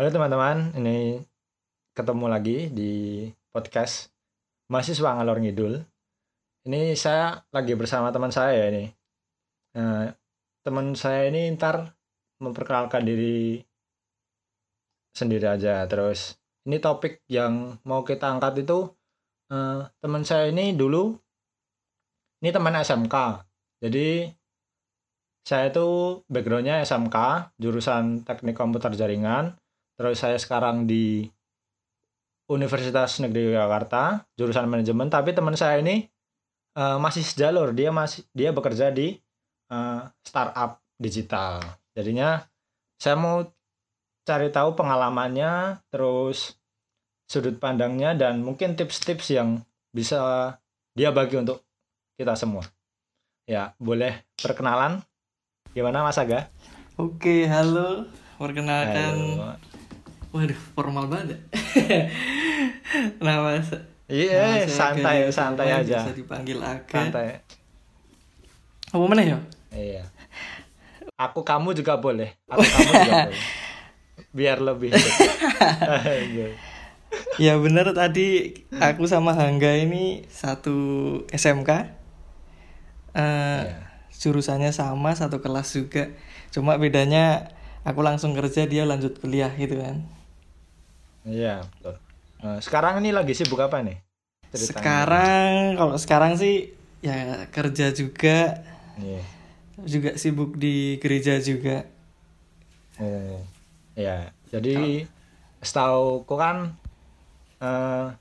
Halo teman-teman, ini ketemu lagi di podcast Mahasiswa Ngalor Ngidul. Ini saya lagi bersama teman saya ya ini. Nah, teman saya ini ntar memperkenalkan diri sendiri aja. Terus ini topik yang mau kita angkat itu eh, teman saya ini dulu ini teman SMK. Jadi saya itu backgroundnya SMK, jurusan Teknik Komputer Jaringan. Terus saya sekarang di Universitas Negeri Yogyakarta, jurusan manajemen. Tapi teman saya ini eh, masih sejalur, dia masih dia bekerja di eh, startup digital. Jadinya saya mau cari tahu pengalamannya, terus sudut pandangnya dan mungkin tips-tips yang bisa dia bagi untuk kita semua. Ya, boleh perkenalan? Gimana Mas Aga? Oke, halo. Perkenalkan. Halo. Waduh, formal banget. ya. Nama Iya, saya santai, santai aja. Bisa dipanggil Aga. Santai. Apa mana ya? Iya. Aku kamu juga boleh. Aku kamu juga boleh. Biar lebih. Iya. Ya bener tadi aku sama Hangga ini satu SMK. Eh Iya. jurusannya sama, satu kelas juga. Cuma bedanya aku langsung kerja, dia lanjut kuliah gitu kan. Iya, betul. Nah, sekarang ini lagi sibuk apa nih? Ceritanya. Sekarang kalau sekarang sih ya kerja juga, Iya. juga sibuk di gereja juga. Oh. Iya. Jadi setahu ku kan eh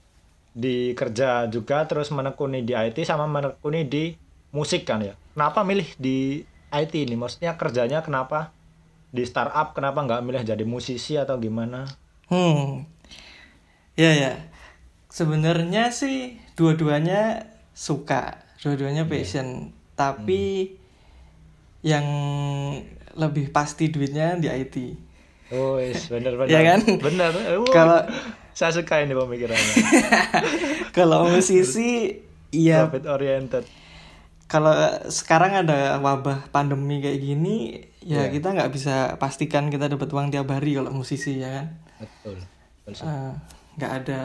di kerja juga terus menekuni di IT sama menekuni di musik kan ya. Kenapa milih di IT ini? Maksudnya kerjanya kenapa di startup kenapa nggak milih jadi musisi atau gimana? Hmm. Ya ya. Sebenarnya sih dua-duanya suka, dua-duanya passion. Tapi yang lebih pasti duitnya di IT. Oh, is bener bener. Iya kan? Bener. Uh, Kalau- saya suka ini pemikirannya. Kalau musisi ya Profit oriented. kalau sekarang ada wabah pandemi kayak gini ya Iya. kita nggak bisa pastikan kita dapat uang tiap hari kalau musisi ya kan. Betul. Eh, nggak ada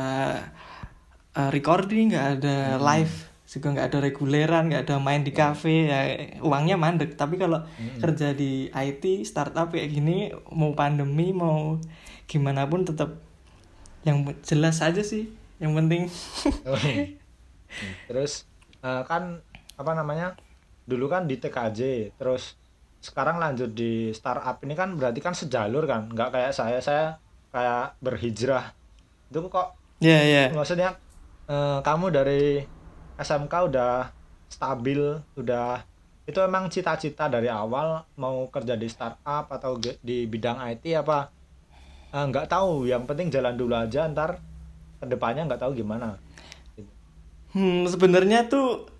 eh, recording, nggak ada live, juga nggak ada reguleran, nggak ada main di cafe, ya uangnya mandek. Tapi kalau kerja di IT startup kayak gini, mau pandemi mau gimana pun tetap yang jelas aja sih. Yang penting Oh, iya. Terus eh, kan apa namanya? Dulu kan di TKJ, terus sekarang lanjut di startup ini kan berarti kan sejalur kan, nggak kayak saya saya kayak berhijrah. Itu kok ya ya. maksudnya eh, kamu dari SMK udah stabil, udah itu emang cita-cita dari awal mau kerja di startup atau di bidang IT apa eh, nggak tahu, yang penting jalan dulu aja ntar ke depannya nggak tahu gimana. Hmm, sebenarnya tuh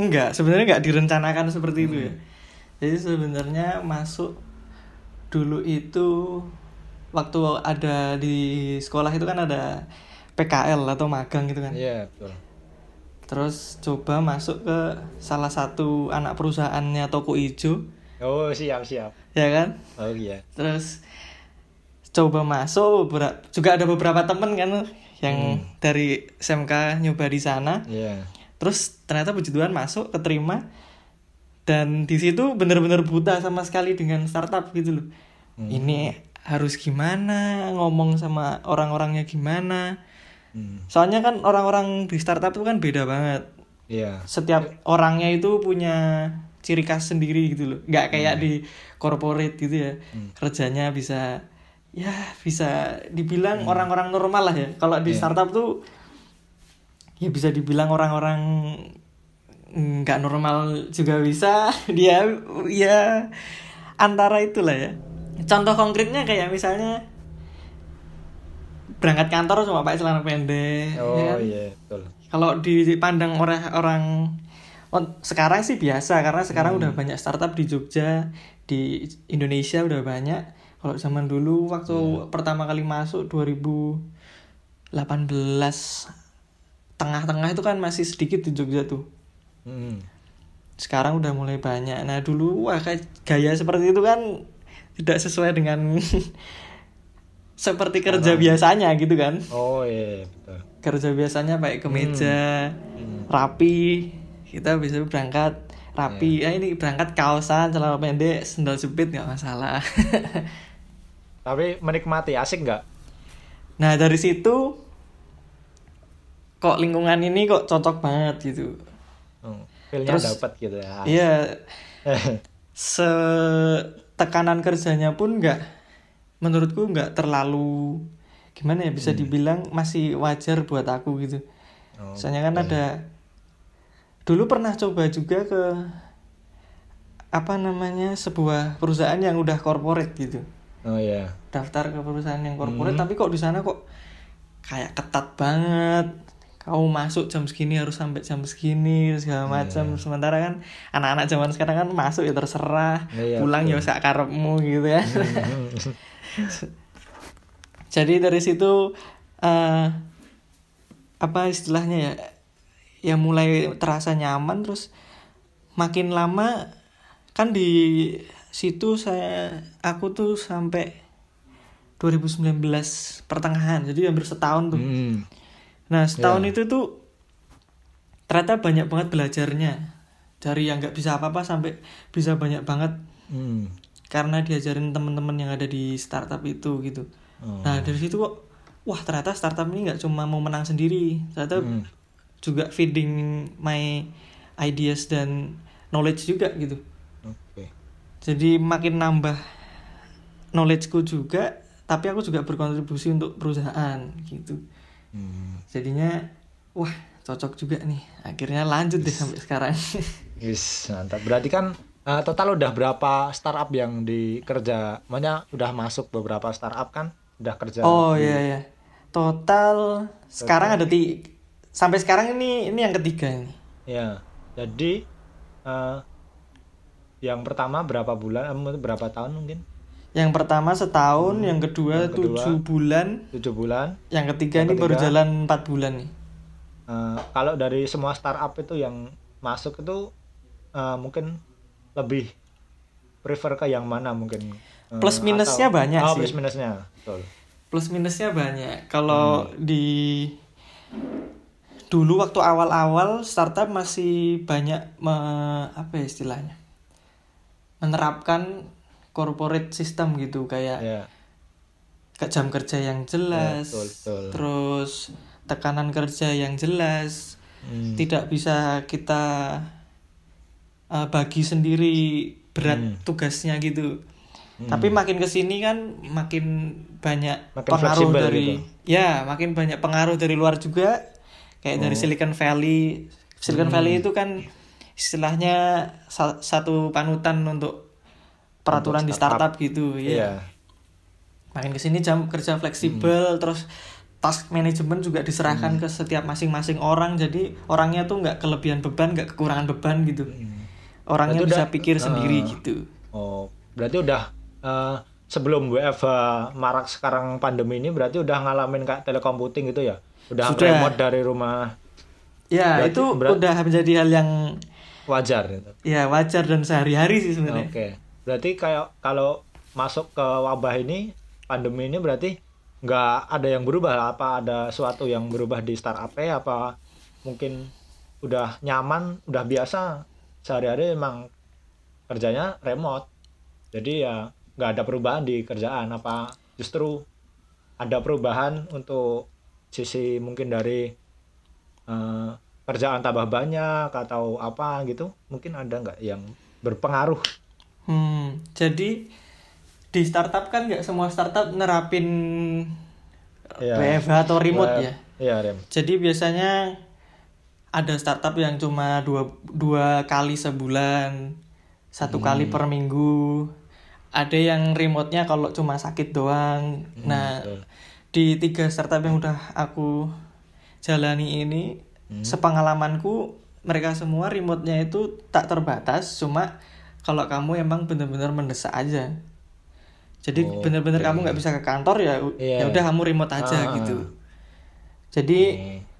enggak, sebenarnya enggak direncanakan seperti itu ya. Jadi sebenarnya masuk dulu itu waktu ada di sekolah itu kan ada PKL atau magang gitu kan. Iya betul. Terus coba masuk ke salah satu anak perusahaannya toko ijo, Oh siap siap. ya kan? Oh iya. Terus coba masuk juga ada beberapa temen kan yang dari SMK nyoba di sana. Iya. Terus ternyata puji Tuhan masuk, keterima. Dan di situ bener-bener buta sama sekali dengan startup gitu loh. Hmm. Ini harus gimana, ngomong sama orang-orangnya gimana. Hmm. Soalnya kan orang-orang di startup itu kan beda banget. Iya. Setiap orangnya itu punya ciri khas sendiri gitu loh. Nggak kayak di corporate gitu ya. Kerjanya bisa ya bisa dibilang orang-orang normal lah ya. Kalau di startup tuh ya bisa dibilang orang-orang nggak normal juga bisa dia ya antara itulah ya contoh konkretnya kayak misalnya berangkat kantor cuma pakai celana pendek ya Oh kan? iya betul. kalau dipandang orang orang oh, sekarang sih biasa karena sekarang udah banyak startup di Jogja di Indonesia udah banyak kalau zaman dulu waktu pertama kali masuk 2018 tengah-tengah itu kan masih sedikit di Jogja tuh Hmm. sekarang udah mulai banyak nah dulu wah kayak gaya seperti itu kan tidak sesuai dengan seperti kerja biasanya gitu kan. Oh iya betul. Kerja biasanya pakai kemeja Hmm. rapi kita bisa berangkat rapi. Ya ini berangkat kaosan celana pendek sendal jepit nggak masalah. Tapi menikmati asik nggak? Nah dari situ kok lingkungan ini kok cocok banget gitu. Hmm. feelnya Terus- dapat gitu ya. iya. Se tekanan kerjanya pun nggak menurutku nggak terlalu gimana ya bisa dibilang masih wajar buat aku gitu. Oh, soalnya kan ada dulu pernah coba juga ke apa namanya sebuah perusahaan yang udah corporate gitu. Oh iya. Daftar ke perusahaan yang corporate tapi kok di sana kok kayak ketat banget kau masuk jam segini harus sampai jam segini segala macam. Sementara kan anak-anak zaman sekarang kan masuk ya terserah. Iya, pulang ya sak karepmu gitu ya jadi dari situ eh apa istilahnya ya ya mulai terasa nyaman terus makin lama kan di situ saya aku tuh sampai 2019 pertengahan jadi hampir setahun tuh. Hmm. Nah setahun itu tuh ternyata banyak banget belajarnya. Dari yang nggak bisa apa-apa sampai bisa banyak banget. Hmm. karena diajarin teman-teman yang ada di startup itu gitu. Oh. nah dari situ kok wah ternyata startup ini nggak cuma mau menang sendiri. Ternyata Hmm. juga feeding my ideas dan knowledge juga gitu. Oke. Jadi makin nambah knowledgeku juga tapi aku juga berkontribusi untuk perusahaan gitu Hmm. jadinya wah cocok juga nih akhirnya lanjut deh sampai sekarang Wis, mantap. Berarti kan eh, total udah berapa startup yang dikerja? Makanya udah masuk beberapa startup kan? Udah kerja. oh iya ya total sekarang ada di sampai sekarang ini ini yang ketiga ini Ya. Jadi eh, yang pertama berapa bulan? Eh, berapa tahun mungkin? Yang pertama setahun yang kedua Yang kedua. tujuh bulan Tujuh bulan. yang ketiga Yang ini baru ketiga. jalan empat bulan nih Eh, kalau dari semua startup itu yang masuk itu eh, mungkin lebih prefer ke yang mana mungkin? Eh, Plus minusnya banyak oh, sih. plus minusnya. Betul. plus minusnya banyak kalau Hmm. di dulu waktu awal-awal startup masih banyak me- apa ya istilahnya menerapkan corporate system gitu kayak Ya. ke jam kerja yang jelas Ya, betul, betul. terus tekanan kerja yang jelas Hmm. tidak bisa kita uh, bagi sendiri berat Hmm. tugasnya gitu tapi makin ke sini kan makin banyak Makin pengaruh dari gitu. ya makin banyak pengaruh dari luar juga kayak dari Oh. Silicon Valley Silicon Hmm. Valley itu kan istilahnya sa- satu panutan untuk peraturan di startup. startup gitu ya Iya. makin ke sini jam kerja fleksibel Hmm. terus task manajemen juga diserahkan ke setiap masing-masing orang jadi orangnya tuh nggak kelebihan beban nggak kekurangan beban gitu orangnya Hmm. Berarti bisa udah- pikir sendiri Ah. gitu Oh, berarti udah eh, sebelum WFH marak sekarang pandemi ini berarti udah ngalamin kayak telekomputing gitu ya? Udah Sudah. remote dari rumah ya Berarti- itu berat- udah menjadi hal yang wajar gitu. ya wajar dan sehari-hari sih Oke. sebenarnya Berarti kayak kalau masuk ke wabah ini, pandemi ini berarti nggak ada yang berubah? Apa ada suatu yang berubah di startup apa mungkin udah nyaman, udah biasa? Sehari-hari emang kerjanya remote. Jadi ya nggak ada perubahan di kerjaan. Apa justru ada perubahan untuk sisi mungkin dari eh, kerjaan tambah banyak atau apa gitu? Mungkin ada nggak yang berpengaruh Hmm, jadi di startup kan nggak semua startup nerapin Iya. WFH atau remote Web- ya. Iya, Rem. Jadi biasanya ada startup yang cuma dua, dua kali sebulan, satu kali Hmm. per minggu. Ada yang remote-nya kalau cuma sakit doang. nah, Hmm, betul. di tiga startup yang udah aku jalani ini, Hmm. sepengalamanku mereka semua remote-nya itu tak terbatas, cuma kalau kamu emang bener-bener mendesak aja. Jadi Oh, bener-bener oke. kamu nggak bisa ke kantor ya, Iya. ya udah kamu remote aja Ah. gitu. Jadi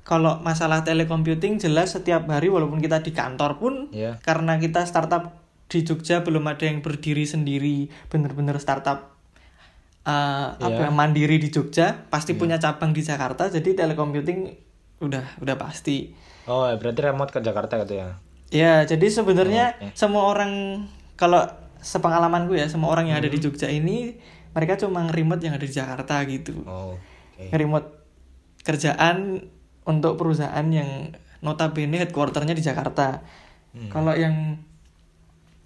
kalau masalah telecomputing jelas setiap hari walaupun kita di kantor pun Iya. karena kita startup di Jogja belum ada yang berdiri sendiri bener-bener startup eh, apa ya, mandiri di Jogja pasti punya cabang di Jakarta jadi telecommuting udah udah pasti Oh, berarti remote ke Jakarta gitu ya. Ya jadi sebenarnya Oh, oke. semua orang kalau sepengalamanku ya semua orang yang ada di Hmm. Jogja ini mereka cuma nge-remote yang ada di Jakarta gitu Oh, nge-remote kerjaan untuk perusahaan yang notabene headquarternya di Jakarta. Hmm. Kalau yang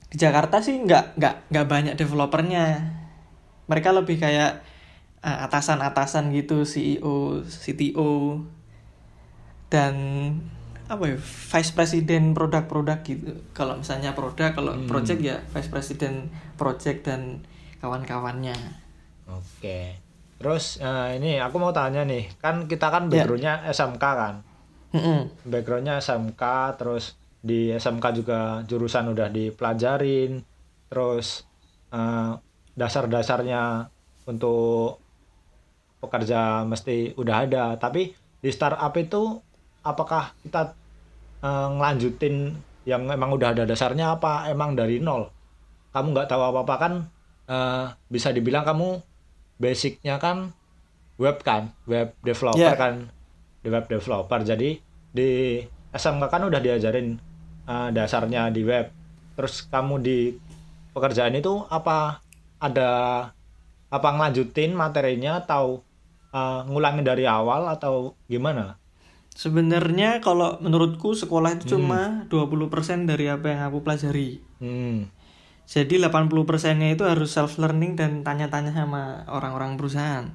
di Jakarta sih nggak nggak nggak banyak developernya. Mereka lebih kayak eh, atasan-atasan gitu, CEO, CTO dan apa ya vice president produk-produk gitu. Kalau misalnya produk, kalau Hmm. project ya vice president project dan kawan-kawannya. Oke. Terus eh, ini aku mau tanya nih, kan kita kan Ya. backgroundnya SMK kan, Mm-mm. backgroundnya SMK, terus di SMK juga jurusan udah dipelajarin, terus eh, dasar-dasarnya untuk pekerja mesti udah ada. Tapi di startup itu apakah kita eh, ngelanjutin yang emang udah ada dasarnya apa emang dari nol? Kamu nggak tahu apa-apa kan eh, bisa dibilang kamu basicnya kan web kan, web developer Yeah. kan, di web developer. Jadi di SMK kan udah diajarin eh, dasarnya di web. Terus kamu di pekerjaan itu apa ada apa ngelanjutin materinya atau eh, ngulangin dari awal atau gimana? Sebenarnya kalau menurutku sekolah itu cuma 20% dari apa yang aku pelajari. Hmm. Jadi 80%-nya itu harus self learning dan tanya-tanya sama orang-orang perusahaan.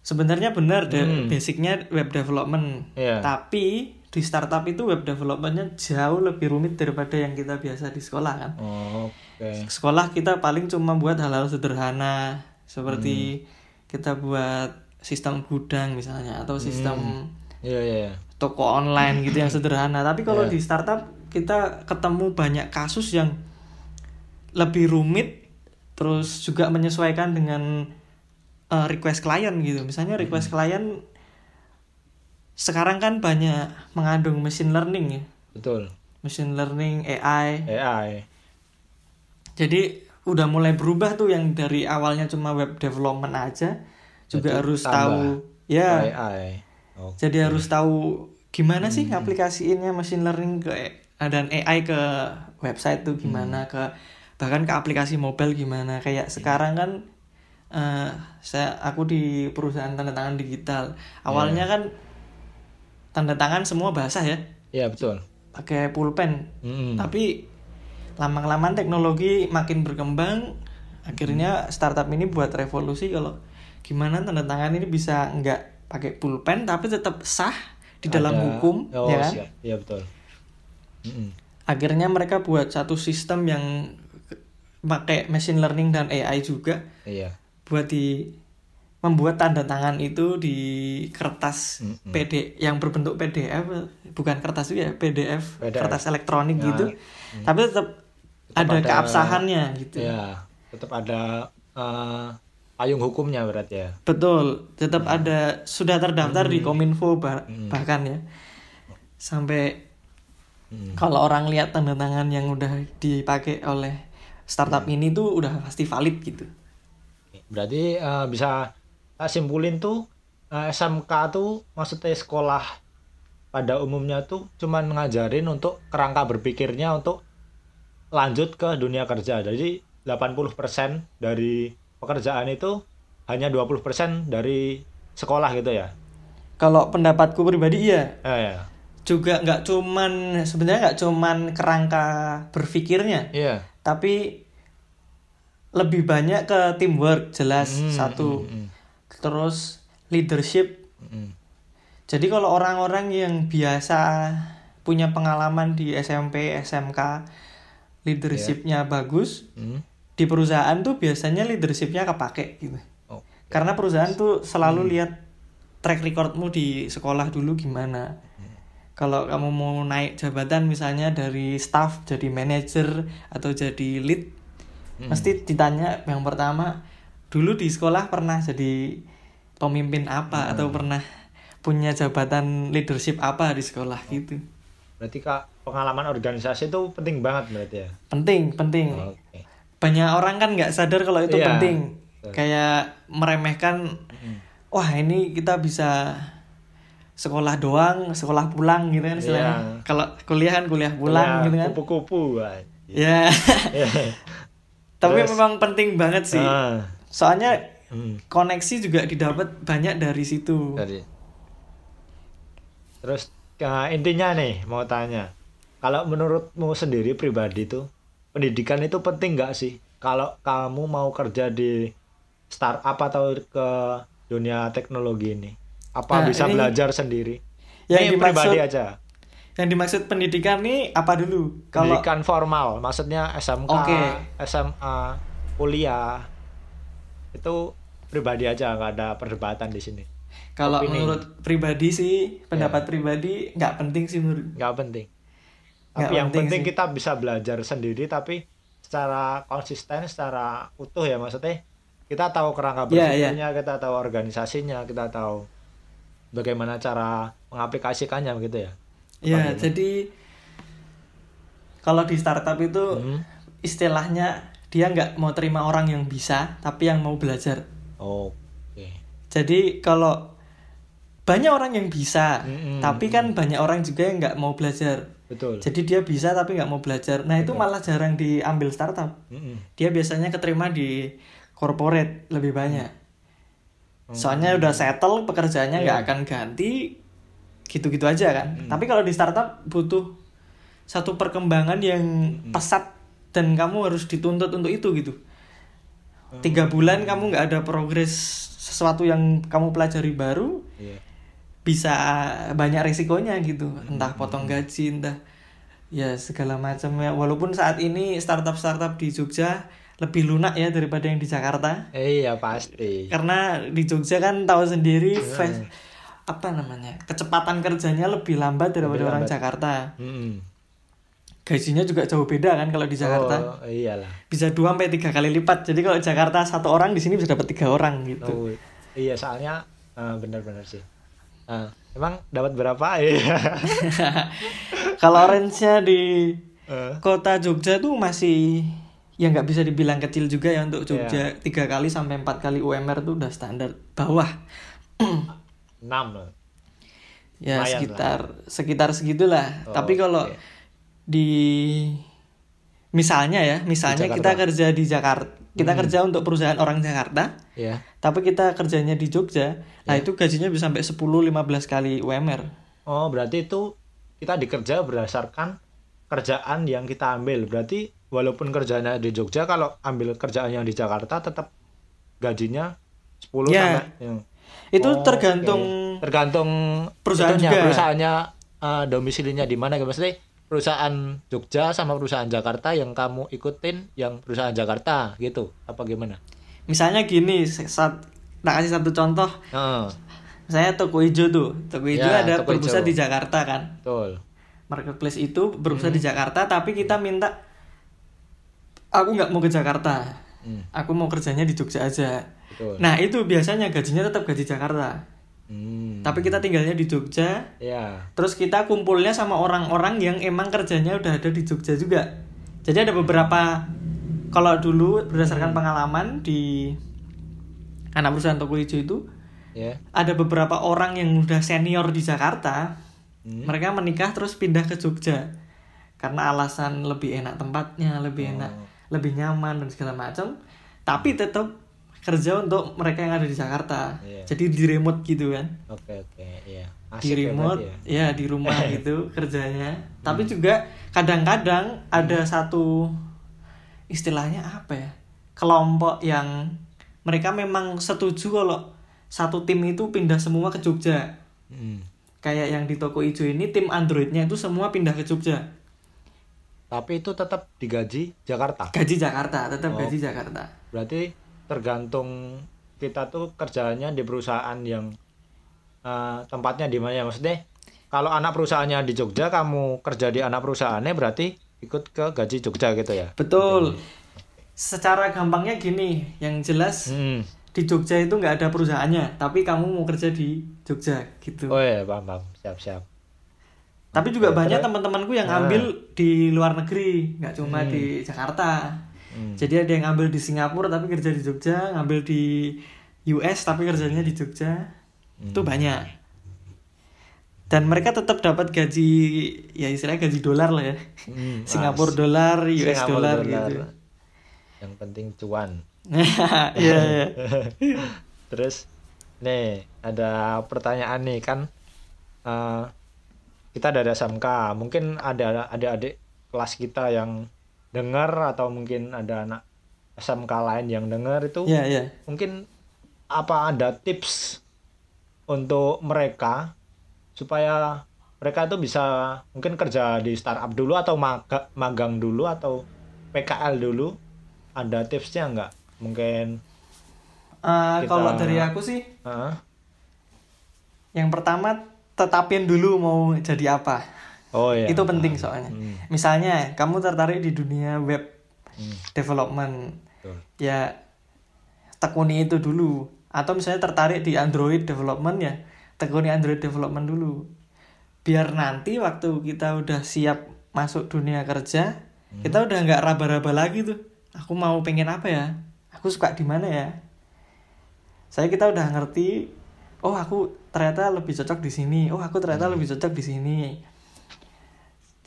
Sebenarnya benar deh Hmm. basicnya web development. Iya. Tapi di startup itu web developmentnya jauh lebih rumit daripada yang kita biasa di sekolah kan. Oh, Oke. Sekolah kita paling cuma buat hal-hal sederhana seperti Hmm. kita buat sistem gudang misalnya atau sistem Iya iya. iya. toko online gitu yang sederhana. Tapi kalau Iya. di startup kita ketemu banyak kasus yang lebih rumit, terus juga menyesuaikan dengan uh, request klien gitu. Misalnya request klien sekarang kan banyak mengandung machine learning ya, Betul. machine learning AI. AI. Jadi udah mulai berubah tuh yang dari awalnya cuma web development aja juga Jadi harus tahu ya. AI. Oke. Jadi harus tahu gimana sih Hmm. ngaplikasiinnya machine learning ke dan AI ke website tuh gimana Hmm. ke bahkan ke aplikasi mobile gimana kayak sekarang kan eh, saya aku di perusahaan tanda tangan digital awalnya Iya. kan tanda tangan semua basah ya Iya betul. pakai pulpen Mm-mm. tapi lama-kelamaan teknologi makin berkembang akhirnya startup ini buat revolusi kalau gimana tanda tangan ini bisa nggak pakai pulpen tapi tetap sah di dalam Ada- hukum Oh, ya kan? siap. Iya betul. Mm-mm. akhirnya mereka buat satu sistem yang pakai machine learning dan AI juga Iya. buat di membuat tanda tangan itu di kertas Mm-mm. PD yang berbentuk PDF bukan kertas itu ya PDF, PDF. kertas elektronik Ya. gitu tapi tetap, Tetap ada, ada- keabsahannya gitu Iya. Tetap ada eh, payung hukumnya berarti ya. betul tetap ada sudah terdaftar di Kominfo bah- Mm. bahkan ya sampai Mm. kalau orang lihat tanda tangan yang udah dipakai oleh startup Mm. ini tuh udah pasti valid gitu Berarti eh, bisa tak simpulin tuh eh, SMK tuh maksudnya sekolah pada umumnya tuh cuman ngajarin untuk kerangka berpikirnya untuk lanjut ke dunia kerja. Jadi 80% dari pekerjaan itu hanya 20% dari sekolah gitu ya. kalau pendapatku pribadi iya Eh, ya. juga nggak cuman sebenarnya nggak cuman kerangka berpikirnya Iya. tapi lebih banyak ke teamwork jelas Hmm, satu hmm, hmm, terus leadership hmm. jadi kalau orang-orang yang biasa punya pengalaman di SMP SMK leadershipnya bagus Hmm. Di perusahaan tuh biasanya leadershipnya kepake gitu. Oh. karena perusahaan tuh selalu lihat track recordmu di sekolah dulu gimana. Kalau kamu mau naik jabatan misalnya dari staff jadi manager atau jadi lead Hmm. mesti ditanya yang pertama dulu di sekolah pernah jadi pemimpin apa atau pernah punya jabatan leadership apa di sekolah? Gitu. Berarti Kak, pengalaman organisasi itu penting banget berarti ya. penting penting. Oke. Banyak orang kan nggak sadar kalau itu Iya. penting kayak meremehkan Mm. wah ini kita bisa sekolah doang sekolah pulang gitu kan istilahnya Iya. kalau kuliah kan kuliah pulang Ya, gitu kan Kupu-kupu. ya tapi Terus? memang penting banget sih Ah, soalnya hmm, koneksi juga didapat banyak dari situ Tadi. Terus ya, intinya nih mau tanya, kalau menurutmu sendiri pribadi tuh pendidikan itu penting nggak sih? Kalau kamu mau kerja di startup atau ke dunia teknologi ini, apa Nah, bisa ini belajar sendiri? yang ini dimaksud- pribadi aja. yang dimaksud pendidikan nih apa dulu kalau Pendidikan formal, maksudnya SMK, Oke. SMA, kuliah, itu pribadi aja nggak ada perdebatan di sini. kalau opini. menurut pribadi sih pendapat Ya. pribadi nggak penting sih menurut nggak penting. Tapi yang penting penting sih. kita bisa belajar sendiri tapi secara konsisten, secara utuh ya maksudnya kita tahu kerangka Iya, berpikirnya, kita tahu organisasinya, kita tahu bagaimana cara mengaplikasikannya begitu ya. ya Apa jadi kalau di startup itu Hmm. istilahnya dia nggak mau terima orang yang bisa tapi yang mau belajar Oke. jadi kalau banyak orang yang bisa Mm-mm. tapi kan banyak orang juga yang nggak mau belajar Betul. jadi dia bisa tapi nggak mau belajar. Nah itu malah jarang diambil startup. Mm-mm. dia biasanya keterima di corporate lebih banyak. Soalnya udah settle pekerjaannya nggak Iya. akan ganti gitu-gitu aja kan. Tapi kalau di startup butuh satu perkembangan yang pesat dan kamu harus dituntut untuk itu gitu. Tiga bulan kamu nggak ada progres sesuatu yang kamu pelajari baru Iya. Bisa banyak resikonya gitu entah potong gaji entah ya segala macam ya walaupun saat ini startup startup di Jogja lebih lunak ya daripada yang di Jakarta Iya pasti. karena di Jogja kan tahu sendiri fe- apa namanya kecepatan kerjanya lebih lambat daripada Lebih orang lambat. Jakarta Mm-mm. gajinya juga jauh beda kan kalau di Jakarta Oh, iyalah. bisa dua sampai tiga kali lipat jadi kalau Jakarta satu orang di sini bisa dapat tiga orang gitu Oh, iya soalnya eh, benar-benar sih. Eh, emang dapat berapa? Iya. kalau range-nya di Eh, kota Jogja tuh masih ya nggak bisa dibilang kecil juga ya untuk Iya. Jogja tiga kali sampai empat kali UMR tuh udah standar bawah enam loh. ya Lumayan sekitar sekitar segitulah Oh, tapi kalau oke. di misalnya ya misalnya Di kita kerja di Jakarta kita Hmm. kerja untuk perusahaan orang Jakarta Iya. tapi kita kerjanya di Jogja nah itu gajinya bisa sampai 10-15 kali UMR Oh, berarti itu kita dikerja berdasarkan kerjaan yang kita ambil. Berarti walaupun kerjanya di Jogja, kalau ambil kerjaan yang di Jakarta tetap gajinya 10 Ya. sampai yang itu Oh, tergantung oke. tergantung perusahaan itunya, juga. perusahaannya eh, domisilinya di mana. Maksudnya perusahaan Jogja sama perusahaan Jakarta yang kamu ikutin yang perusahaan Jakarta gitu. Apa gimana? misalnya gini saat tak kasih satu contoh saya toko hijau tuh toko hijau Ya, ada toko berpusat hijau. di Jakarta kan betul. marketplace itu berpusat Hmm. di Jakarta tapi kita minta aku nggak mau ke Jakarta Hmm, aku mau kerjanya di Jogja aja betul. nah itu biasanya gajinya tetap gaji Jakarta Hmm, tapi kita tinggalnya di Jogja ya. terus kita kumpulnya sama orang-orang yang emang kerjanya udah ada di Jogja juga jadi ada beberapa kalau dulu berdasarkan pengalaman di anak perusahaan toko hijau itu Ya. ada beberapa orang yang udah senior di Jakarta Hmm. mereka menikah terus pindah ke Jogja karena alasan lebih enak tempatnya lebih enak Oh. lebih nyaman dan segala macam tapi tetap kerja untuk mereka yang ada di Jakarta Iya. jadi di remote gitu kan Oke oke iya. di Asik ya remote berarti ya. ya di rumah gitu kerjanya tapi juga kadang-kadang ada satu istilahnya apa ya kelompok yang mereka memang setuju kalau satu tim itu pindah semua ke Jogja Hmm. kayak yang di toko hijau ini tim Androidnya itu semua pindah ke Jogja Tapi itu tetap digaji Jakarta. gaji Jakarta tetap Oh. gaji Jakarta Berarti tergantung kita tuh kerjaannya di perusahaan yang eh, tempatnya di mana ya maksudnya. Kalau anak perusahaannya di Jogja, kamu kerja di anak perusahaannya berarti ikut ke gaji Jogja gitu ya. betul secara gampangnya gini yang jelas Hmm. di Jogja itu nggak ada perusahaannya tapi kamu mau kerja di Jogja gitu Oh iya, paham, paham. Siap, siap. Tapi juga Oke, banyak teman-temanku yang Nah. ambil di luar negeri, nggak cuma Hmm. di Jakarta. Hmm. Jadi ada yang ngambil di Singapura tapi kerja di Jogja, ngambil di US tapi kerjanya di Jogja. Itu Hmm. banyak. Dan mereka tetap dapat gaji ya istilahnya gaji dolar lah ya. Hmm, Singapura dolar, US dolar gitu. Yang penting cuan. Iya, iya. Terus nih ada pertanyaan nih kan eh, kita dari SMK mungkin ada adik-adik kelas kita yang dengar atau mungkin ada anak SMK lain yang dengar itu Iya, iya. mungkin apa ada tips untuk mereka supaya mereka itu bisa mungkin kerja di startup dulu atau maga- magang dulu atau PKL dulu ada tipsnya nggak mungkin Eh, Kita- kalau dari aku sih Hah? yang pertama tetapin dulu mau jadi apa. Oh ya Itu penting soalnya. Hmm. Misalnya kamu tertarik di dunia web Hmm. development, Betul. ya tekuni itu dulu. Atau misalnya tertarik di Android development ya tekuni Android development dulu. Biar nanti waktu kita udah siap masuk dunia kerja, Hmm. kita udah nggak raba-raba lagi tuh. Aku mau pengen apa ya? Aku suka di mana ya? Saya kita udah ngerti. Oh aku ternyata lebih cocok di sini. Oh aku ternyata lebih cocok di sini.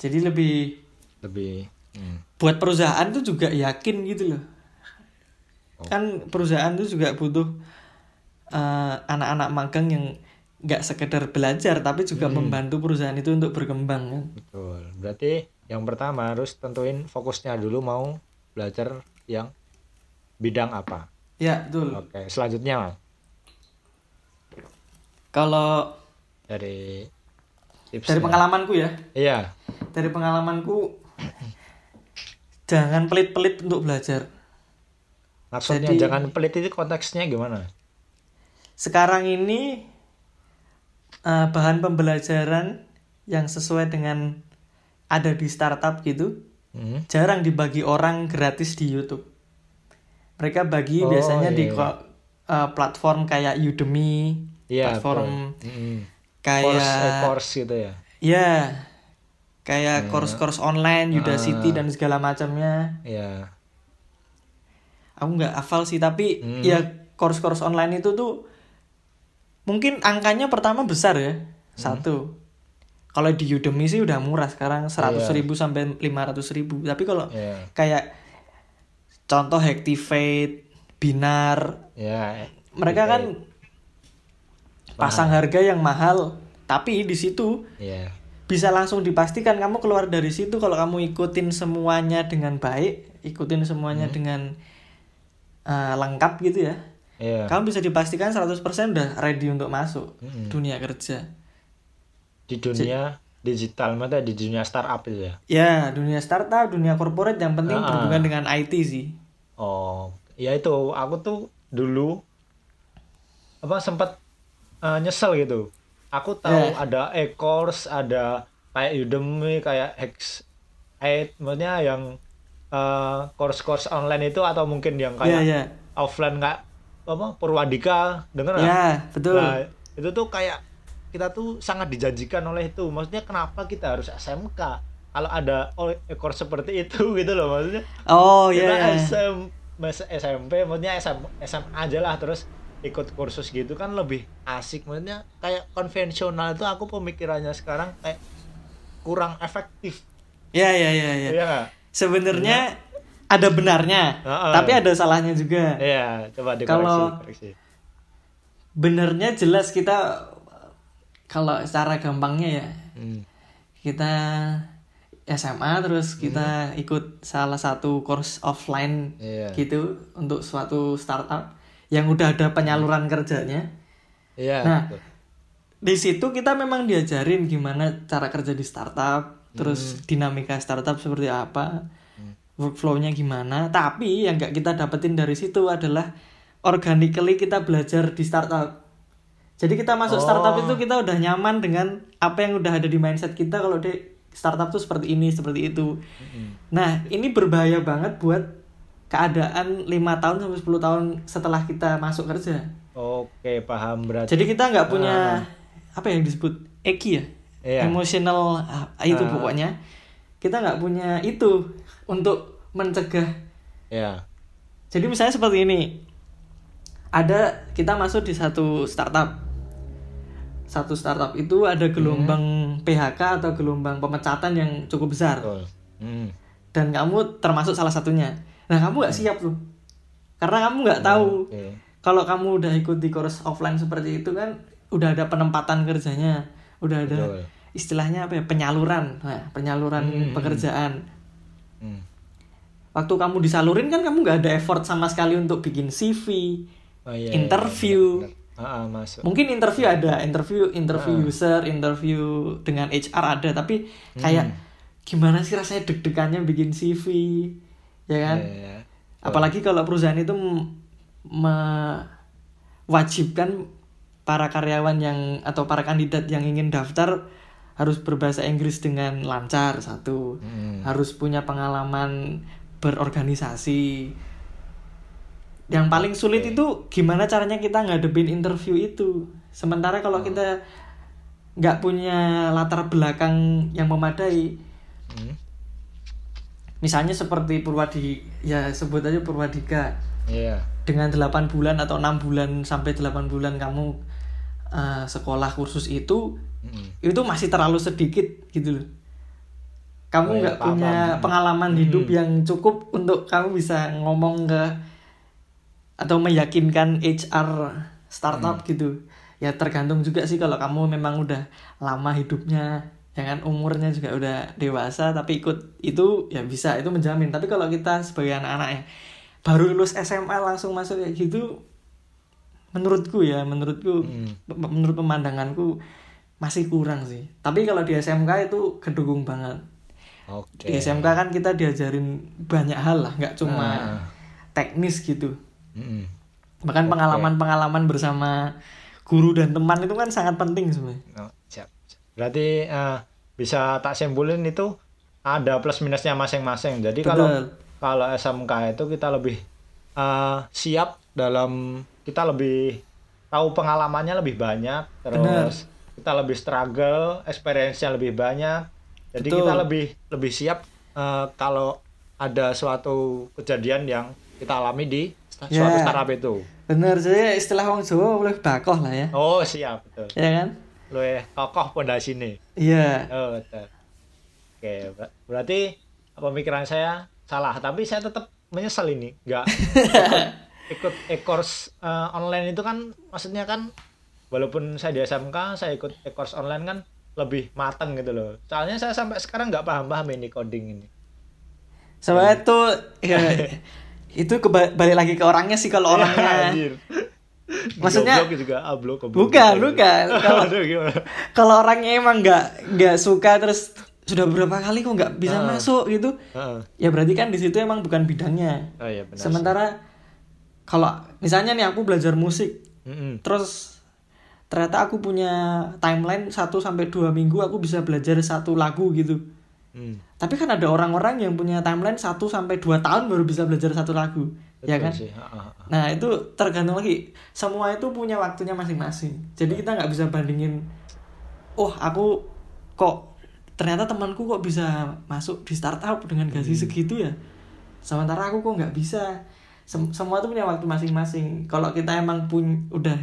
Jadi lebih lebih hmm. buat perusahaan tuh juga yakin gitu loh. Kan perusahaan tuh juga butuh eh, anak-anak magang yang nggak sekedar belajar tapi juga membantu perusahaan itu untuk berkembang kan? Betul. Berarti yang pertama harus tentuin fokusnya dulu mau belajar yang bidang apa. Ya betul. Oke selanjutnya Mas, kalau dari tips dari pengalamanku ya iya dari pengalamanku jangan pelit-pelit untuk belajar maksudnya Jadi- jangan pelit itu konteksnya gimana sekarang ini eh, bahan pembelajaran yang sesuai dengan ada di startup gitu Hmm. jarang dibagi orang gratis di YouTube. Mereka bagi Oh, biasanya di iya. ko- eh, platform kayak Udemy, Iya, platform. Kayak course, eh, course gitu ya. ya kayak course-course online, Udacity Ah. dan segala macamnya. Iya. Aku nggak hafal sih, tapi Hmm. ya course-course online itu tuh mungkin angkanya pertama besar ya, Hmm. satu. Kalau di Udemy sih udah murah sekarang 100.000 ribu sampai 500.000 ribu. Tapi kalau Iya. kayak contoh Activate, Binar, Iya. mereka kan pasang harga yang mahal, tapi di situ Iya. bisa langsung dipastikan kamu keluar dari situ kalau kamu ikutin semuanya dengan baik, ikutin semuanya dengan uh, lengkap gitu ya. Iya. Kamu bisa dipastikan 100% udah ready untuk masuk Mm-mm. dunia kerja. Di dunia digital, maksudnya di dunia startup itu ya. Ya, dunia startup, dunia corporate yang penting Ah. berhubungan dengan IT sih. Oh, ya itu aku tuh dulu apa sempat eh, nyesel gitu. Aku tahu Eh. ada e-course, ada kayak Udemy, kayak X 8, maksudnya yang eh, course-course online itu atau mungkin yang kayak iya. offline nggak apa Purwadika, denger nggak? Ya, betul. Nah, itu tuh kayak kita tuh sangat dijanjikan oleh itu. Maksudnya kenapa kita harus SMK? Kalau ada ekor seperti itu gitu loh maksudnya. Oh, iya. iya. SM, SMP, maksudnya SM, SMA aja lah terus ikut kursus gitu kan lebih asik maksudnya kayak konvensional itu aku pemikirannya sekarang kayak kurang efektif Ya, ya, ya, ya. Iya nggak? Sebenarnya ada benarnya, Heeh. tapi ada salahnya juga. Iya, coba dikoreksi. Kalau- koreksi. Benernya jelas kita kalau secara gampangnya ya Hmm. kita SMA terus kita ikut salah satu course offline Iya. gitu untuk suatu startup yang udah ada penyaluran kerjanya. Iya. Nah, betul. Di situ kita memang diajarin gimana cara kerja di startup, Hmm. terus dinamika startup seperti apa, workflow-nya gimana. Tapi yang nggak kita dapetin dari situ adalah organically kita belajar di startup. Jadi kita masuk Oh. startup itu kita udah nyaman dengan apa yang udah ada di mindset kita kalau di startup tuh seperti ini, seperti itu. Nah, ini berbahaya banget buat keadaan lima tahun sampai 10 tahun setelah kita masuk kerja. Oke, paham berarti. Jadi kita nggak punya Ah. apa yang disebut EQ ya, Iya. emotional ah, itu Ah. pokoknya kita nggak punya itu untuk mencegah Ya. Jadi misalnya seperti ini. Ada kita masuk di satu startup. Satu startup itu ada gelombang PHK atau gelombang pemecatan yang cukup besar. Betul. Hmm. Dan kamu termasuk salah satunya. Nah, kamu nggak siap tuh. Karena kamu nggak tahu Oke. kalau kamu udah ikut di course offline seperti itu kan udah ada penempatan kerjanya, udah ada Betul. istilahnya apa ya penyaluran, nah, penyaluran Hmm. pekerjaan. Hmm. Waktu kamu disalurin kan kamu nggak ada effort sama sekali untuk bikin CV, Oh, iya, iya, Interview. benar, benar. Ah, ah, masuk. mungkin interview ada, interview interview Ah. user, interview dengan HR ada, tapi kayak Hmm. gimana sih rasanya deg-degannya bikin CV, ya kan? Iya, iya. Apalagi kalau perusahaan itu mewajibkan para karyawan yang atau para kandidat yang ingin daftar harus berbahasa Inggris dengan lancar satu, Hmm. harus punya pengalaman berorganisasi. Yang paling sulit Oke. itu gimana caranya kita ngadepin interview itu. Sementara kalau Oh. kita nggak punya latar belakang yang memadai, Hmm. Misalnya seperti Purwadi, ya sebut aja Purwadika Iya. dengan 8 bulan atau enam bulan sampai 8 bulan kamu uh, sekolah kursus itu Hmm. itu masih terlalu sedikit gitu loh kamu Oh, iya, nggak paham, punya paham. pengalaman hidup yang cukup untuk kamu bisa ngomong ke atau meyakinkan HR startup gitu ya tergantung juga sih kalau kamu memang udah lama hidupnya ya kan umurnya juga udah dewasa tapi ikut itu ya bisa itu menjamin tapi kalau kita sebagai anak-anak ya baru lulus SMA langsung masuk kayak gitu menurutku ya menurutku Hmm. menurut pemandanganku masih kurang sih tapi kalau di SMK itu kedukung banget Oke. di SMK kan kita diajarin banyak hal lah nggak cuma Ah. teknis gitu Hmm. bahkan pengalaman-pengalaman bersama guru dan teman itu kan sangat penting sebenarnya Oh. Berarti eh, bisa tak simpulin itu ada plus minusnya masing-masing. Jadi kalau Betul. kalau SMK itu kita lebih eh, siap dalam kita lebih tahu pengalamannya lebih banyak, terus kita lebih struggle, experience-nya lebih banyak. Jadi Betul. kita lebih lebih siap eh, kalau ada suatu kejadian yang kita alami di sta- suatu Ya. startup itu. bener jadi istilah wong Jawa boleh bakoh lah ya Oh, siap betul. ya kan Luwih kokoh pondasine. iya Oh, betul. Oke, ber- berarti pemikiran saya salah, tapi saya tetap menyesal ini, nggak ikut e-course eh, online itu kan, maksudnya kan, walaupun saya di SMK, saya ikut e-course online kan lebih mateng gitu loh. Soalnya saya sampai sekarang nggak paham-paham ini coding ini. soalnya itu ya, itu keba- balik lagi ke orangnya sih kalau orangnya Anjir. Maksudnya- Goblok juga goblok. Bukan, bukan. Kalau- orangnya emang nggak nggak suka terus sudah berapa kali kok nggak bisa Ah. masuk gitu Heeh. ya berarti kan di situ emang bukan bidangnya Oh iya benar. sementara kalau misalnya nih aku belajar musik Mm-mm. terus ternyata aku punya timeline 1 sampai dua minggu aku bisa belajar satu lagu gitu Mm. tapi kan ada orang-orang yang punya timeline 1 sampai 2 tahun baru bisa belajar satu lagu ya kan sih. Nah itu tergantung lagi semua itu punya waktunya masing-masing. Jadi kita nggak bisa bandingin. Oh aku kok ternyata temanku kok bisa masuk di startup dengan gaji segitu ya. Sementara aku kok nggak bisa. Sem- semua itu punya waktu masing-masing. Kalau kita emang pun udah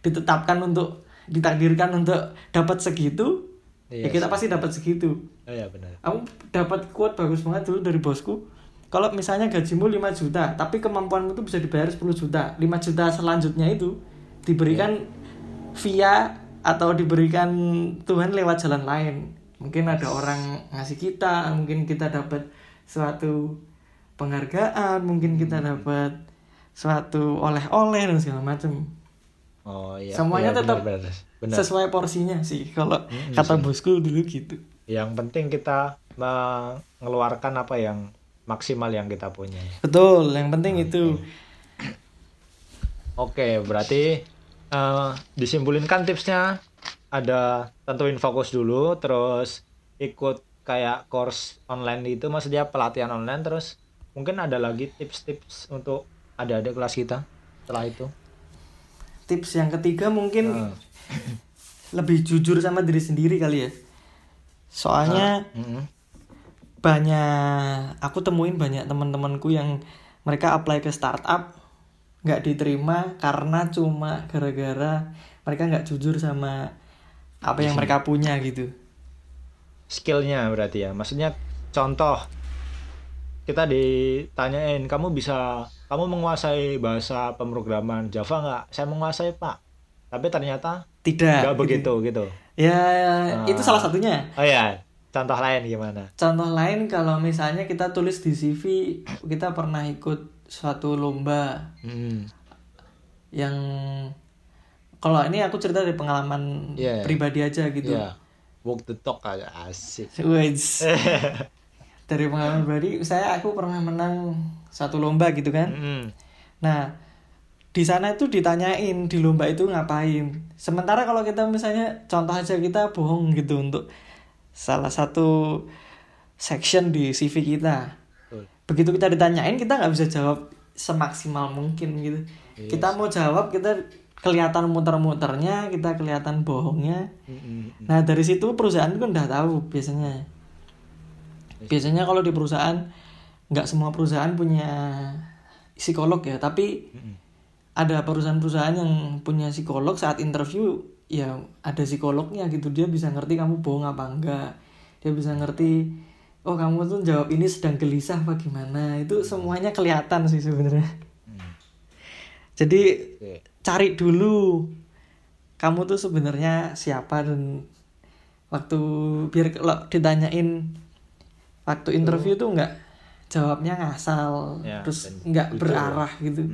ditetapkan untuk ditakdirkan untuk dapat segitu, Iya ya kita sih. pasti dapat segitu. Oh iya benar. Aku dapat quote bagus banget dulu dari bosku. Kalau misalnya gajimu 5 juta, tapi kemampuanmu itu bisa dibayar 10 juta. 5 juta selanjutnya itu diberikan via atau diberikan Tuhan lewat jalan lain. Mungkin ada orang ngasih kita, mungkin kita dapat suatu penghargaan, mungkin kita dapat suatu oleh-oleh dan segala macam. Oh iya. Semuanya iya, tetap benar, benar. Benar. Sesuai porsinya sih kalau Mm-mm kata sih. bosku dulu gitu. Yang penting kita mengeluarkan apa yang maksimal yang kita punya. Betul, yang penting itu. Oke, berarti eh, disimpulin kan tipsnya ada tentuin fokus dulu, terus ikut kayak course online itu, maksudnya pelatihan online, terus mungkin ada lagi tips-tips untuk adik-adik kelas kita setelah itu. Tips yang ketiga mungkin Nah, lebih jujur sama diri sendiri kali ya. Soalnya mm-mm. Banyak aku temuin banyak teman-temanku yang mereka apply ke startup nggak diterima karena cuma gara-gara mereka nggak jujur sama apa yang mereka punya gitu. Skillnya berarti ya. Maksudnya contoh kita ditanyain kamu bisa kamu menguasai bahasa pemrograman Java nggak? Saya menguasai pak. Tapi ternyata tidak. Nggak gitu. begitu gitu. Ya Ah. itu salah satunya. Oh ya contoh lain gimana contoh lain kalau misalnya kita tulis di CV kita pernah ikut suatu lomba Hmm. yang kalau ini aku cerita dari pengalaman Iya. pribadi aja gitu Iya. walk the talk aja asik dari pengalaman pribadi saya aku pernah menang satu lomba gitu kan Hmm. nah di sana itu ditanyain di lomba itu ngapain sementara kalau kita misalnya contoh aja kita bohong gitu untuk salah satu section di CV kita begitu kita ditanyain kita nggak bisa jawab semaksimal mungkin gitu Yes. kita mau jawab kita kelihatan muter-muternya kita kelihatan bohongnya Hmm. Nah dari situ perusahaan kan udah tahu biasanya. Biasanya kalau di perusahaan nggak semua perusahaan punya psikolog ya, tapi Hmm. ada perusahaan-perusahaan yang punya psikolog saat interview ya ada psikolognya gitu. Dia bisa ngerti kamu bohong apa enggak. Dia bisa ngerti oh kamu tuh jawab ini sedang gelisah apa gimana. Itu semuanya kelihatan sih sebenarnya. Hmm. jadi cari dulu kamu tuh sebenarnya siapa dan waktu biar kalau ditanyain waktu interview tuh nggak jawabnya ngasal Ya, terus nggak berarah gitu.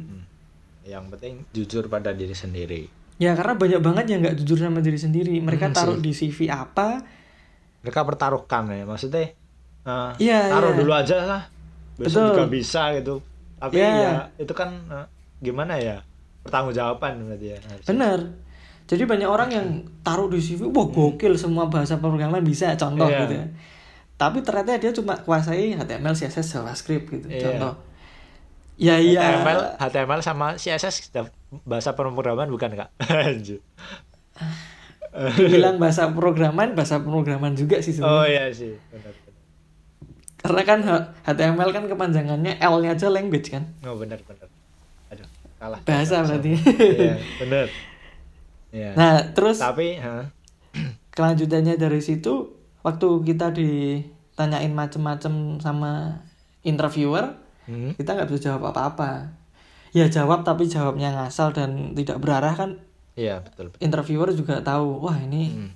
Yang penting jujur pada diri sendiri ya karena banyak banget yang nggak jujur sama diri sendiri mereka Hmm, taruh sih. di CV apa mereka pertaruhkan ya maksudnya eh, Iya, taruh iya. dulu aja lah besok Betul. juga bisa gitu tapi Iya. ya itu kan eh, gimana ya pertanggungjawaban berarti ya bener jadi banyak orang yang taruh di CV wah gokil semua bahasa pemrograman bisa contoh Iya. gitu ya tapi ternyata dia cuma kuasai HTML CSS JavaScript gitu Iya. contoh ya iya HTML HTML sama CSS bahasa pemrograman bukan kak? Anjir. dibilang bahasa pemrograman bahasa pemrograman juga sih oh sebenarnya iya sih. Benar benar. karena kan HTML kan kepanjangannya L-nya aja language kan? Oh benar benar. Aduh kalah. Bahasa berarti. Iya benar. Iya. nah terus tapi ha, kelanjutannya dari situ waktu kita ditanyain macem-macem sama interviewer hmm, kita nggak bisa jawab apa-apa. Ya jawab tapi jawabnya ngasal dan tidak berarah kan? Iya betul betul. Interviewer juga tahu wah ini Hmm.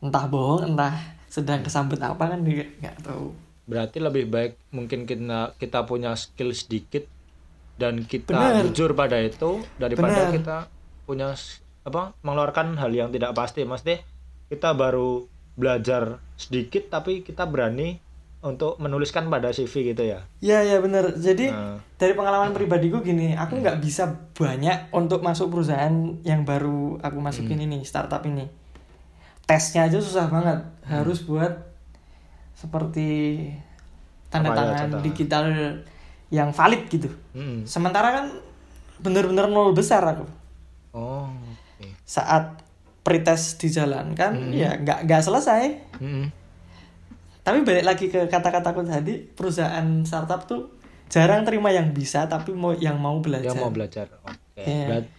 entah bohong entah sedang kesambet apa kan? Dia nggak tahu. Berarti lebih baik mungkin kita kita punya skill sedikit dan kita Benar. jujur pada itu daripada Benar. kita punya apa mengeluarkan hal yang tidak pasti. Maksudnya kita baru belajar sedikit tapi kita berani untuk menuliskan pada CV gitu ya ya ya bener jadi Nah. dari pengalaman pribadiku gini aku nggak bisa banyak untuk masuk perusahaan yang baru aku masukin ini startup ini tesnya aja susah banget harus buat seperti tanda Apa ya, tangan contohnya? digital yang valid gitu Mm-mm. sementara kan bener-bener nol besar aku oh oke saat pretest dijalankan Hmm. ya nggak nggak selesai Mm-mm. Tapi balik lagi ke kata-kataku tadi perusahaan startup tuh jarang terima yang bisa tapi mau yang mau belajar. Yang mau belajar oke. Iya. Berat-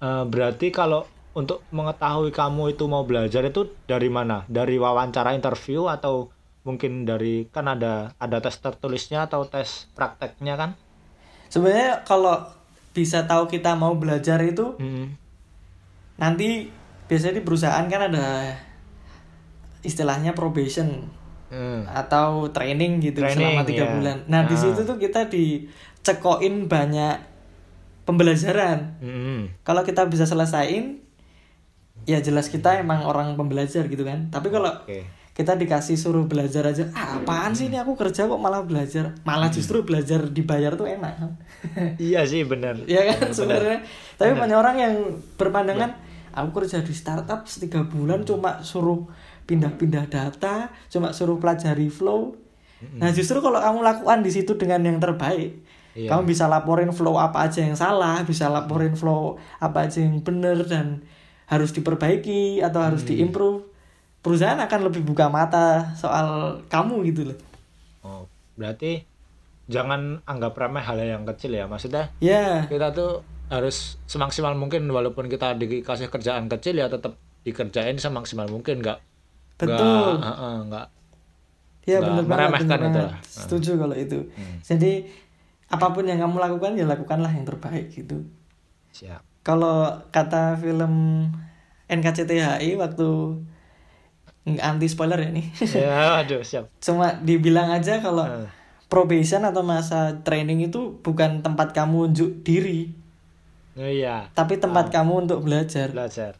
eh, berarti kalau untuk mengetahui kamu itu mau belajar itu dari mana? Dari wawancara interview atau mungkin dari kan ada ada tes tertulisnya atau tes prakteknya kan? Sebenarnya kalau bisa tahu kita mau belajar itu Mm-mm. nanti biasanya di perusahaan kan ada istilahnya probation Hmm. atau training gitu Training, selama tiga iya. bulan. Nah di Ah. situ tuh kita dicekoin banyak pembelajaran. Mm-mm. Kalau kita bisa selesaiin, ya jelas kita emang orang pembelajar gitu kan. Tapi kalau oke kita dikasih suruh belajar aja, ah, apaan sih ini aku kerja kok malah belajar, malah justru belajar dibayar tuh enak iya sih benar ya kan Benar. sebenarnya. Tapi banyak orang yang berpandangan, aku kerja di startup setiga bulan cuma suruh pindah-pindah data, cuma suruh pelajari flow. Nah justru kalau kamu lakukan di situ dengan yang terbaik, Iya. kamu bisa laporin flow apa aja yang salah, bisa laporin flow apa aja yang benar dan harus diperbaiki atau harus diimprove. Perusahaan akan lebih buka mata soal kamu gitu loh. oh berarti jangan anggap remeh hal yang kecil ya maksudnya ya kita tuh harus semaksimal mungkin walaupun kita dikasih kerjaan kecil ya tetap dikerjain semaksimal mungkin nggak betul nggak, heeh, nggak. Ya nggak benar banget bener itu lah. setuju kalau itu. Hmm. jadi apa pun yang kamu lakukan ya lakukanlah yang terbaik gitu. Siap. Kalau kata film NKCTHI waktu anti spoiler ya nih. Ya aduh siap. Cuma dibilang aja kalau Eh. probation atau masa training itu bukan tempat kamu unjuk diri. Oh, iya. Tapi tempat kamu untuk belajar. Belajar.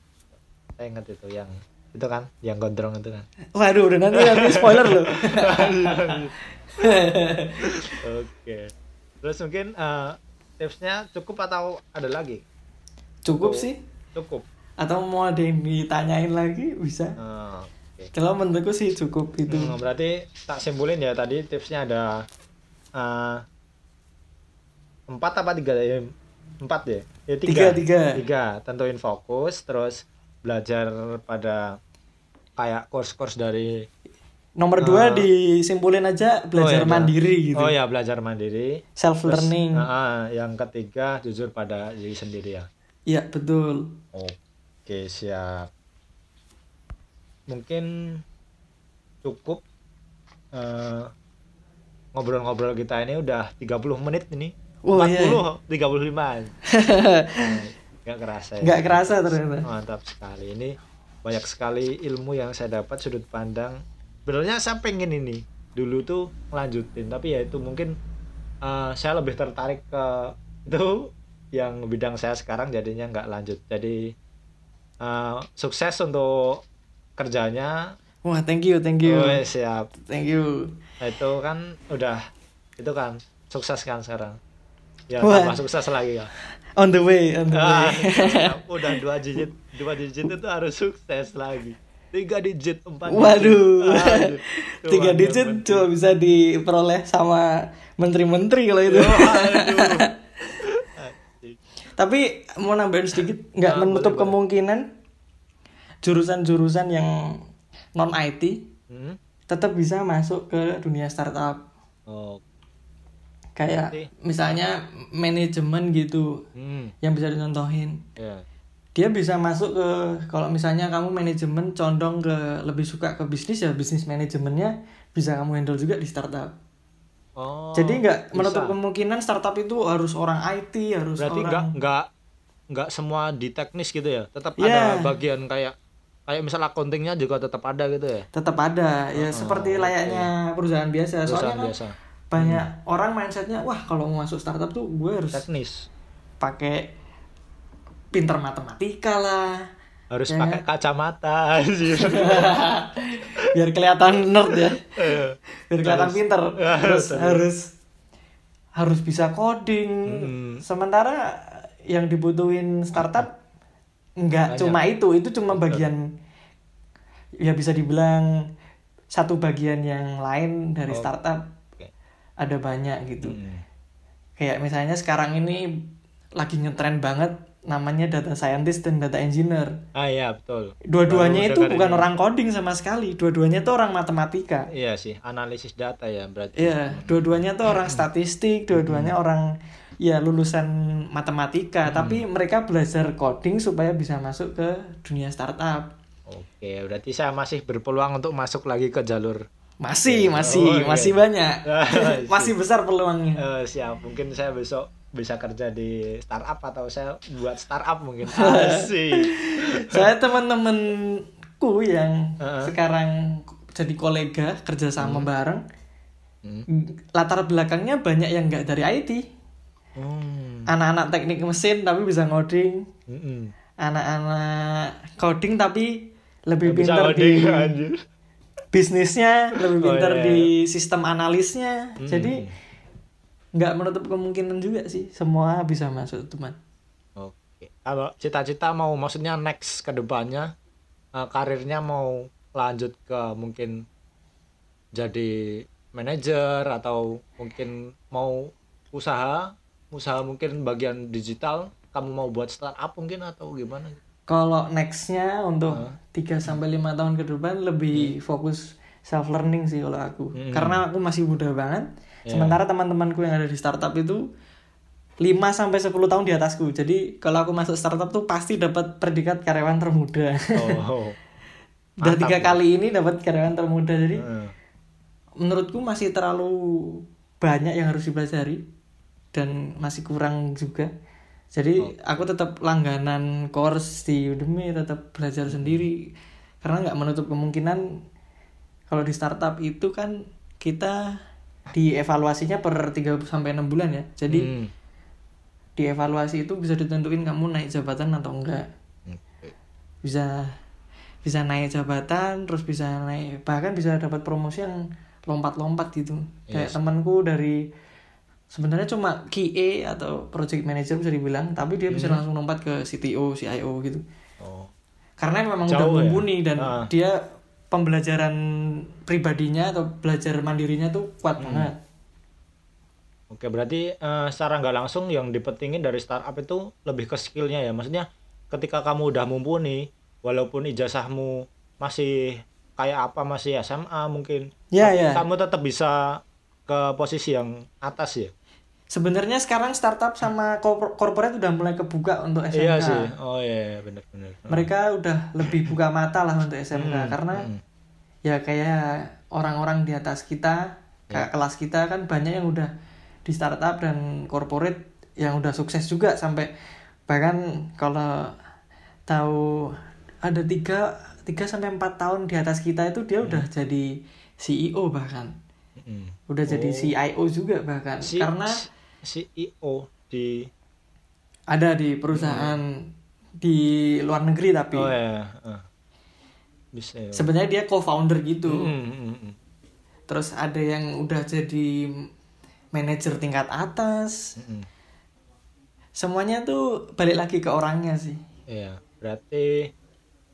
Saya ingat itu yang itu kan yang gondrong itu kan. Waduh udah nanti nanti spoiler loh. Oke. Terus mungkin eh, tipsnya cukup atau ada lagi? Cukup sih. cukup. Atau mau ada yang ditanyain lagi? Bisa. Eh, oke. Kalau menurutku sih cukup itu. Hmm, berarti tak simpulin ya tadi tipsnya ada eh, empat apa tiga? Ya empat ya ya Tiga, tiga. tiga tentuin fokus terus belajar pada kayak course-course dari nomor dua disimpulin aja belajar Oh, iya, mandiri gitu. Oh ya belajar mandiri. Self learning Ah, ah, yang ketiga jujur pada diri sendiri ya. Ya betul. Oke siap. Mungkin cukup eh, ngobrol-ngobrol kita ini udah 30 menit ini. Iya. 40 35 Eh, nggak kerasa ya. Nggak kerasa ternyata. Mantap sekali. Ini banyak sekali ilmu yang saya dapat sudut pandang. Sebenarnya saya pengen ini dulu tuh ngelanjutin tapi ya itu mungkin eh, saya lebih tertarik ke itu yang bidang saya sekarang jadinya nggak lanjut. Jadi eh, sukses untuk kerjanya. Wah thank you thank you. Wih, siap. Thank you. Nah, itu kan udah itu kan sukses kan sekarang. Ya Wah. tambah sukses lagi ya on the way on the Ah, way udah dua digit dua digit itu harus sukses lagi tiga digit empat Waduh, digit. Aduh, tiga digit cuma bisa diperoleh sama menteri-menteri kalau itu. Tapi mau nambahin sedikit, nggak Ah, menutup boleh, kemungkinan jurusan-jurusan yang non IT Hmm? tetap bisa masuk ke dunia startup. Oh, Kayak Berarti? misalnya manajemen gitu hmm, yang bisa dicontohin. ya. Dia bisa masuk ke kalau misalnya kamu manajemen condong ke lebih suka ke bisnis ya bisnis manajemennya bisa kamu handle juga di startup. Oh, Jadi nggak menutup kemungkinan startup itu harus orang IT, harus Berarti orang nggak nggak nggak semua di teknis gitu ya. Tetap Iya. ada bagian kayak kayak misal accountingnya juga tetap ada gitu ya. tetap ada ya seperti layaknya perusahaan biasa. Perusahaan Soalnya kan banyak orang mindsetnya wah kalau mau masuk startup tuh gue harus Teknis. pakai pinter matematika lah Harus Ya. pakai kacamata anjir. biar kelihatan nerd ya Eh, biar kelihatan Harus- pinter harus- harus harus harus bisa coding Hmm. sementara yang dibutuhin startup nggak Banyak. cuma itu itu cuma bagian ya bisa dibilang satu bagian yang lain dari Oh. startup. Ada banyak gitu Hmm. kayak misalnya sekarang ini lagi ngetren banget namanya data scientist dan data engineer Ah iya betul. dua-duanya itu bukan ini. orang coding sama sekali dua-duanya itu orang matematika Iya sih, analisis data ya berarti. Iya, dua-duanya tuh orang statistik, dua-duanya orang ya lulusan matematika, tapi mereka belajar coding supaya bisa masuk ke dunia startup. Oke, berarti saya masih berpeluang untuk masuk lagi ke jalur. Masih, masih, Oh, iya. masih banyak. Ah, masih besar peluangnya. Eh, siap, mungkin saya besok bisa kerja di startup atau saya buat startup mungkin. Asik. Saya teman-temanku yang Heeh. sekarang jadi kolega kerja sama bareng, Hmm. latar belakangnya banyak yang nggak dari IT. Hmm. Anak-anak teknik mesin tapi bisa ngoding, Mm-mm. anak-anak coding tapi lebih pintar di. Bisnisnya lebih Oh, pintar iya. di sistem analisnya Hmm. jadi nggak menutup kemungkinan juga sih semua bisa masuk teman Oke. Kalau cita-cita mau maksudnya next ke depannya eh, karirnya mau lanjut ke mungkin jadi manajer atau mungkin mau usaha, usaha mungkin bagian digital, kamu mau buat startup mungkin atau gimana? Kalau nextnya untuk Hah? 3 sampai lima tahun ke depan lebih fokus self learning sih kalau aku Hmm. karena aku masih muda banget Iya. Sementara teman-temanku yang ada di startup itu 5 sampai 10 tahun di atasku. Jadi kalau aku masuk startup tuh pasti dapat predikat karyawan termuda. Oh. Udah Mantap, tiga kali ini dapat karyawan termuda. Jadi Heeh. menurutku masih terlalu banyak yang harus dipelajari dan masih kurang juga. Jadi aku tetap langganan course di Udemy, tetap belajar sendiri karena nggak menutup kemungkinan kalau di startup itu kan kita dievaluasinya per 3 sampai 6 bulan ya. Jadi Hmm. dievaluasi itu bisa ditentuin kamu naik jabatan atau enggak. Bisa bisa naik jabatan, terus bisa naik bahkan bisa dapat promosi yang lompat-lompat gitu. Kayak temanku dari sebenarnya cuma QA atau project manager bisa dibilang, tapi dia bisa langsung lompat ke CTO, CIO gitu. Oh. Karena memang Jauh udah ya? mumpuni dan Ah. dia pembelajaran pribadinya atau belajar mandirinya tuh kuat Hmm. banget. Oke, berarti eh, secara nggak langsung yang dipentingin dari startup itu lebih ke skillnya ya. Maksudnya ketika kamu udah mumpuni, walaupun ijazahmu masih kayak apa masih SMA mungkin, Ya, tapi ya. kamu tetap bisa ke posisi yang atas ya. Sebenarnya sekarang startup sama corpor- corporate udah mulai kebuka untuk SMK. Iya sih. Oh iya, benar-benar. Mereka udah lebih buka mata lah untuk SMK Hmm, karena hmm. ya kayak orang-orang di atas kita, kayak kelas kita kan banyak yang udah di startup dan corporate yang udah sukses juga sampai bahkan kalau tahu ada tiga tiga sampai empat tahun di atas kita itu dia udah jadi CEO bahkan Hmm. udah jadi CIO juga bahkan Si, karena CEO di ada di perusahaan di luar negeri tapi Oh ya. eh. Bisa. ya. sebenarnya dia co-founder gitu Hmm, hmm, hmm. terus ada yang udah jadi manajer tingkat atas Hmm. semuanya tuh balik lagi ke orangnya sih Iya, berarti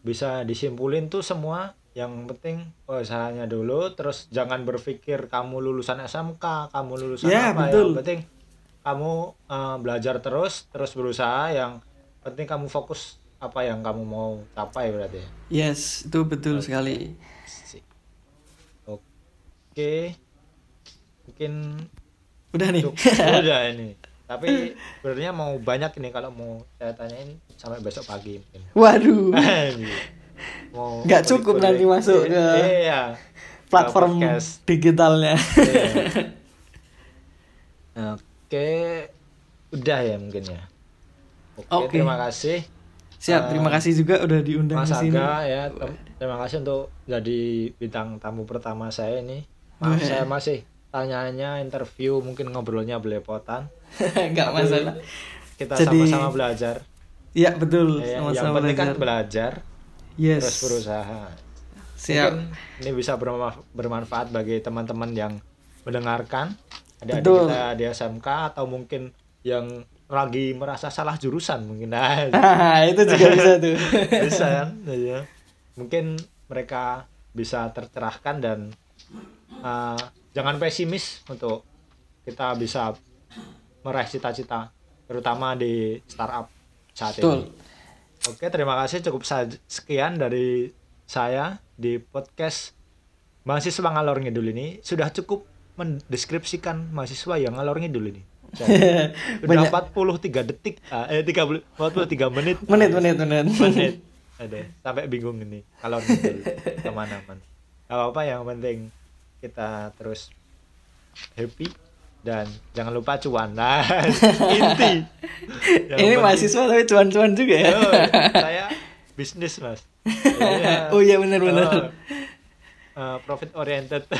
bisa disimpulin tuh semua yang penting usahanya dulu terus jangan berpikir kamu lulusan SMK, kamu lulusan Ya, apa betul. yang penting kamu eh, belajar terus terus berusaha yang penting kamu fokus apa yang kamu mau capai berarti ya. yes itu betul sekali Sip. Oke. Mungkin udah nih udah ini. Tapi sebenarnya mau banyak ini kalau mau saya tanyain sampai besok pagi mungkin. waduh mau Nggak cukup nanti masuk ke iya platform podcast. digitalnya Iya. oke udah ya mungkin ya. Oke Oke. terima kasih. Siap terima kasih juga udah diundang Mas ke sini. Aga ya terima kasih untuk jadi bintang tamu pertama saya ini. Maaf saya masih tanyanya interview mungkin ngobrolnya belepotan. Nggak masalah. kita Jadi- sama-sama belajar. Iya betul. Ya, yang sama-sama penting kan belajar. belajar yes. terus berusaha. Siap. Mungkin ini bisa berma- bermanfaat bagi teman-teman yang mendengarkan ada Betul. kita di SMK atau mungkin yang lagi merasa salah jurusan mungkin. Nah, Ah, itu juga bisa tuh. Bisa kan? Iya. mungkin mereka bisa tercerahkan dan uh, jangan pesimis untuk kita bisa meraih cita-cita terutama di startup saat betul. Ini Oke, terima kasih. Cukup sekian dari saya di podcast mahasiswa ngalor ngidul ini. Sudah cukup mendeskripsikan mahasiswa yang ngalor ngidul ini. Udah Banyak. 43 detik, ah, eh 30 43 menit. menit menit menit menit. Ada sampai bingung ini kalau ngidul ke mana-mana. Gak apa-apa yang penting kita terus happy dan jangan lupa cuan. Nah, inti. Yang ini penting- mahasiswa tapi cuan-cuan juga ya Oh, saya bisnis mas Iya. oh iya benar benar Oh, uh, profit oriented.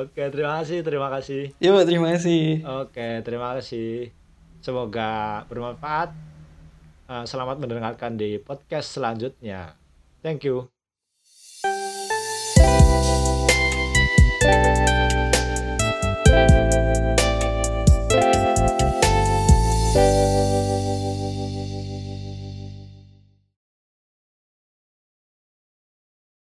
Oke terima kasih terima kasih. Yuk, terima kasih. oke terima kasih. Semoga bermanfaat. Uh, selamat mendengarkan di podcast selanjutnya. Thank you